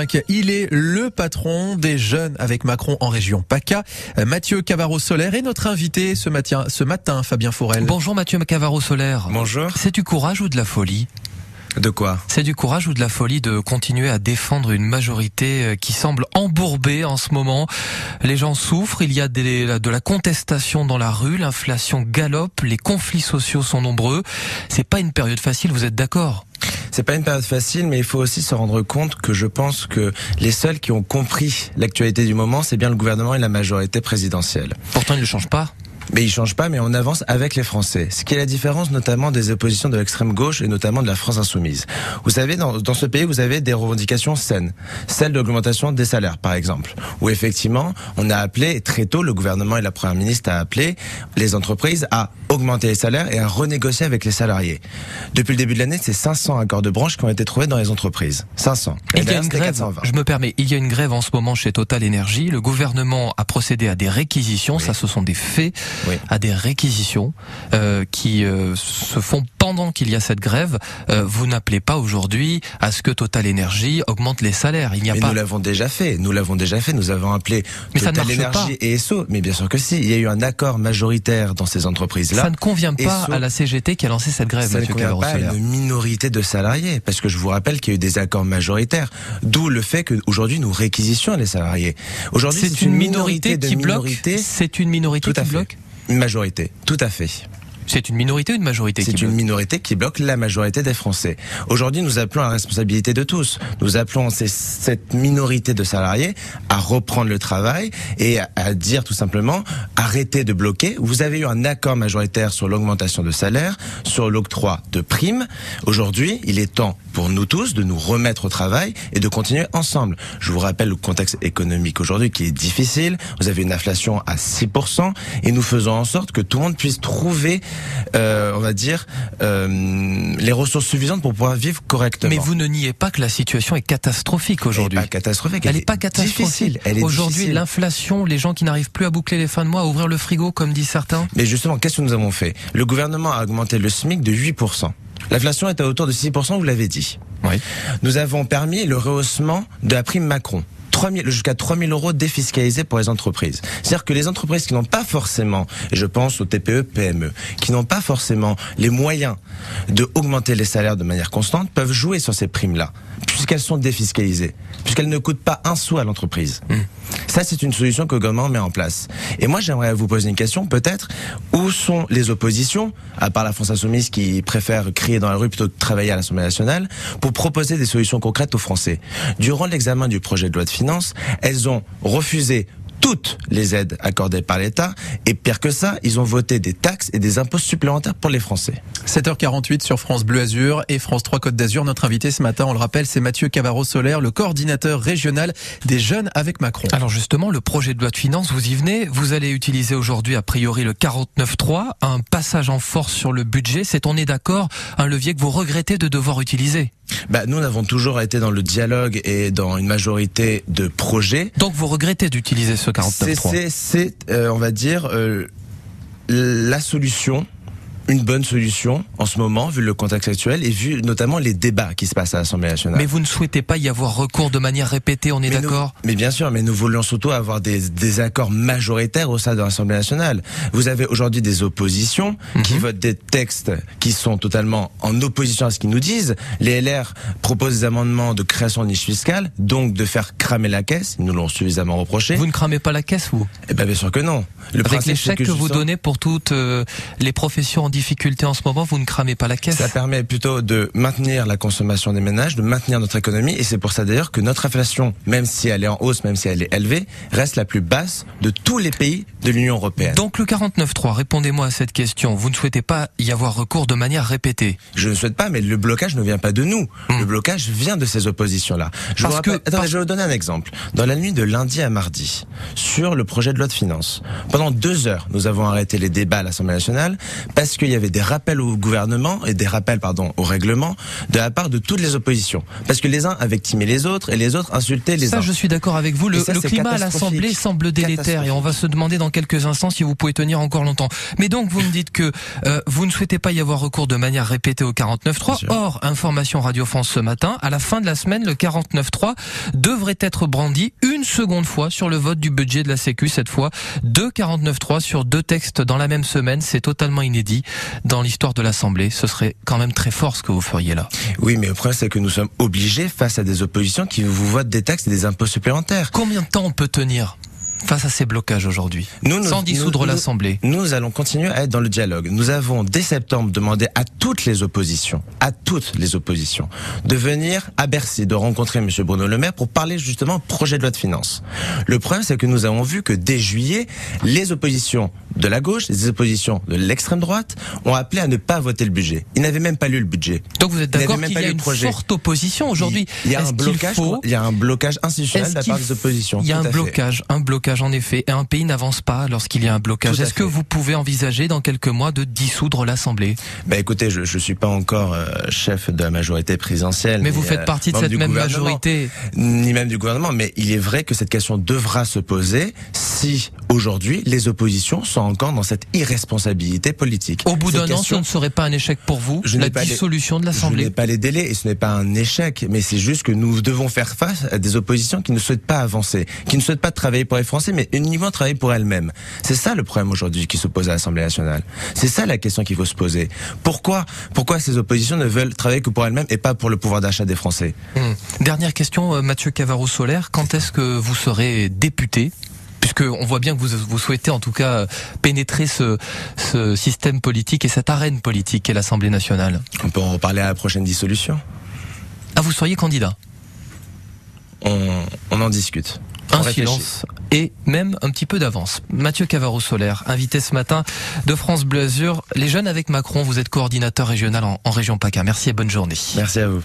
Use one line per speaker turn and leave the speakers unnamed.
5. Il est le patron des jeunes avec Macron en région PACA. Mathieu Cavaro-Solaire est notre invité ce matin, ce matin, Fabien Forel.
Bonjour Mathieu Cavaro-Solaire.
Bonjour.
C'est du courage ou de la folie
de quoi
C'est du courage ou de la folie de continuer à défendre une majorité euh, qui semble embourbée en ce moment. Les gens souffrent, il y a des, de la contestation dans la rue, l'inflation galope, les conflits sociaux sont nombreux. C'est pas une période facile, vous êtes d'accord
c'est pas une période facile, mais il faut aussi se rendre compte que je pense que les seuls qui ont compris l'actualité du moment, c'est bien le gouvernement et la majorité présidentielle.
Pourtant, ils ne changent pas.
Mais il change pas, mais on avance avec les Français. Ce qui est la différence notamment des oppositions de l'extrême gauche et notamment de la France insoumise. Vous savez, dans, dans ce pays, vous avez des revendications saines. Celle de l'augmentation des salaires, par exemple. Où effectivement, on a appelé, très tôt, le gouvernement et la première ministre a appelé les entreprises à augmenter les salaires et à renégocier avec les salariés. Depuis le début de l'année, c'est 500 accords de branche qui ont été trouvés dans les entreprises. 500.
il y a une grève, je me permets, il y a une grève en ce moment chez Total Energy. Le gouvernement a procédé à des réquisitions. Ça, ce sont des faits à des réquisitions euh, qui euh, se font pendant qu'il y a cette grève. Euh, vous n'appelez pas aujourd'hui à ce que Total Energy augmente les salaires. Il n'y a
mais
pas.
Nous l'avons déjà fait. Nous l'avons déjà fait. Nous avons appelé mais Total Energy et ESSO. Mais bien sûr que si. Il y a eu un accord majoritaire dans ces entreprises-là.
Ça ne convient pas à la CGT qui a lancé cette grève.
Ça ne convient pas à une minorité de salariés, parce que je vous rappelle qu'il y a eu des accords majoritaires. D'où le fait qu'aujourd'hui nous réquisitions les salariés.
Aujourd'hui, c'est une, minorité, qui bloque. C'est une minorité qui bloque.
Une majorité, tout à fait.
C'est une minorité ou une majorité
C'est une minorité qui bloque la majorité des Français. Aujourd'hui, nous appelons à la responsabilité de tous. Nous appelons cette minorité de salariés à reprendre le travail et à, dire tout simplement arrêtez de bloquer. Vous avez eu un accord majoritaire sur l'augmentation de salaire, sur l'octroi de primes. Aujourd'hui, il est temps pour nous tous de nous remettre au travail et de continuer ensemble. Je vous rappelle le contexte économique aujourd'hui qui est difficile. Vous avez une inflation à 6% et nous faisons en sorte que tout le monde puisse trouver euh, on va dire, euh, les ressources suffisantes pour pouvoir vivre correctement.
Mais vous ne niez pas que la situation est catastrophique aujourd'hui.
Elle n'est pas catastrophique.
Elle n'est pas catastrophique. Aujourd'hui, l'inflation, les gens qui n'arrivent plus à boucler les fins de mois, à ouvrir le frigo, comme disent certains.
Mais justement, qu'est-ce que nous avons fait? Le gouvernement a augmenté le SMIC de 8%. L'inflation est à hauteur de 6%, vous l'avez dit.
Oui.
Nous avons permis le rehaussement de la prime Macron jusqu'à 3 000 euros défiscalisés pour les entreprises. C'est-à-dire que les entreprises qui n'ont pas forcément, et je pense aux TPE, PME, qui n'ont pas forcément les moyens de augmenter les salaires de manière constante, peuvent jouer sur ces primes-là, puisqu'elles sont défiscalisées, puisqu'elles ne coûtent pas un sou à l'entreprise. Mmh. Ça, c'est une solution que le gouvernement met en place. Et moi, j'aimerais vous poser une question, peut-être, où sont les oppositions, à part la France Insoumise qui préfère crier dans la rue plutôt que travailler à l'Assemblée nationale, pour proposer des solutions concrètes aux Français? Durant l'examen du projet de loi de finances, elles ont refusé toutes les aides accordées par l'État. Et pire que ça, ils ont voté des taxes et des impôts supplémentaires pour les Français.
7h48 sur France Bleu Azur et France 3 Côte d'Azur. Notre invité ce matin, on le rappelle, c'est Mathieu Cavaro-Solaire, le coordinateur régional des jeunes avec Macron.
Alors justement, le projet de loi de finances, vous y venez. Vous allez utiliser aujourd'hui, a priori, le 49.3, un passage en force sur le budget. C'est, on est d'accord, un levier que vous regrettez de devoir utiliser
bah, nous avons toujours été dans le dialogue et dans une majorité de projets.
Donc vous regrettez d'utiliser ce 49.3
C'est, euh, on va dire, euh, la solution une bonne solution en ce moment, vu le contexte actuel et vu notamment les débats qui se passent à l'Assemblée nationale.
Mais vous ne souhaitez pas y avoir recours de manière répétée, on est d'accord?
Mais bien sûr, mais nous voulions surtout avoir des, des accords majoritaires au sein de l'Assemblée nationale. Vous avez aujourd'hui des oppositions qui mhm. votent des textes qui sont totalement en opposition à ce qu'ils nous disent. Les LR proposent des amendements de création de niche fiscale, donc de faire cramer la caisse. Ils nous l'ont suffisamment reproché.
Vous ne cramez pas la caisse, vous?
Eh bien, bien sûr que non.
Le Avec les chèques que, vous donnez pour toutes euh, les professions en difficulté en ce moment, vous ne cramez pas la caisse
Ça permet plutôt de maintenir la consommation des ménages, de maintenir notre économie, et c'est pour ça d'ailleurs que notre inflation, même si elle est en hausse, même si elle est élevée, reste la plus basse de tous les pays de l'Union européenne.
Donc le 49.3, répondez-moi à cette question. Vous ne souhaitez pas y avoir recours de manière répétée
Je ne souhaite pas, mais le blocage ne vient pas de nous. Hmm. Le blocage vient de ces oppositions-là. Je, Parce que, Attendez, je vais vous donner un exemple. Dans la nuit de lundi à mardi, sur le projet de loi de finances, pendant deux heures, nous avons arrêté les débats à l'Assemblée nationale parce qu'il y avait des rappels au gouvernement et des rappels, pardon, au règlement de la part de toutes les oppositions. Parce que les uns avaient timé les autres et les autres insultaient les
ça,
uns.
Ça, je suis d'accord avec vous. Le, le climat à l'Assemblée semble délétère et on va se demander dans quelques instants si vous pouvez tenir encore longtemps. Mais donc, vous me dites que euh, vous ne souhaitez pas y avoir recours de manière répétée au 49.3. Or, information Radio France ce matin, à la fin de la semaine, le 49.3 devrait être brandi une seconde fois sur le vote du budget de la Sécu, cette fois deux 49.3 sur deux textes dans la même semaine. C'est totalement inédit dans l'histoire de l'Assemblée. Ce serait quand même très fort ce que vous feriez là.
Oui, mais le problème, c'est que nous sommes obligés, face à des oppositions qui vous votent des taxes et des impôts supplémentaires.
Combien de temps on peut tenir? Face à ces blocages aujourd'hui Sans dissoudre l'Assemblée.
Nous, allons continuer à être dans le dialogue. Nous avons dès septembre demandé à toutes les oppositions, à toutes les oppositions, de venir à Bercy, de rencontrer M. Bruno Le Maire pour parler justement projet de loi de finances. Le problème, c'est que nous avons vu que dès juillet, les oppositions de la gauche, les oppositions de l'extrême droite ont appelé à ne pas voter le budget. Ils n'avaient même pas lu le budget.
Donc vous êtes d'accord qu'il y a une projet. forte opposition aujourd'hui?
Il, y a un blocage. Il y a un blocage institutionnel de la part des oppositions.
Il y a un blocage, un blocage en effet, et un pays n'avance pas lorsqu'il y a un blocage. Est-ce que vous pouvez envisager dans quelques mois de dissoudre l'Assemblée?
Ben écoutez, je, je suis pas encore euh, chef de la majorité présidentielle.
Mais vous faites partie de cette même majorité.
Ni même du gouvernement. Mais il est vrai que cette question devra se poser si aujourd'hui les oppositions sont encore dans cette irresponsabilité politique.
Au bout d'un an, ce ne serait pas un échec pour vous, je la dissolution de l'Assemblée
Je n'ai pas les délais et ce n'est pas un échec, mais c'est juste que nous devons faire face à des oppositions qui ne souhaitent pas avancer, qui ne souhaitent pas travailler pour les Français, mais uniquement travailler pour elles-mêmes. C'est ça le problème aujourd'hui qui se pose à l'Assemblée nationale. C'est ça la question qu'il faut se poser. Pourquoi, pourquoi ces oppositions ne veulent travailler que pour elles-mêmes et pas pour le pouvoir d'achat des Français?
Hum. Dernière question, euh, Mathieu Cavaro-Solaire. Quand est-ce que vous serez député? Puisque on voit bien que vous, vous souhaitez en tout cas pénétrer ce, ce système politique et cette arène politique qu'est l'Assemblée nationale.
On peut en reparler à la prochaine dissolution.
Ah, vous seriez candidat?
On, on en discute.
Un silence et même un petit peu d'avance. Mathieu Cavaro-Solaire, invité ce matin de France Bleu Azur. Les jeunes avec Macron, vous êtes coordinateur régional en, en région PACA. Merci et bonne journée.
Merci à vous.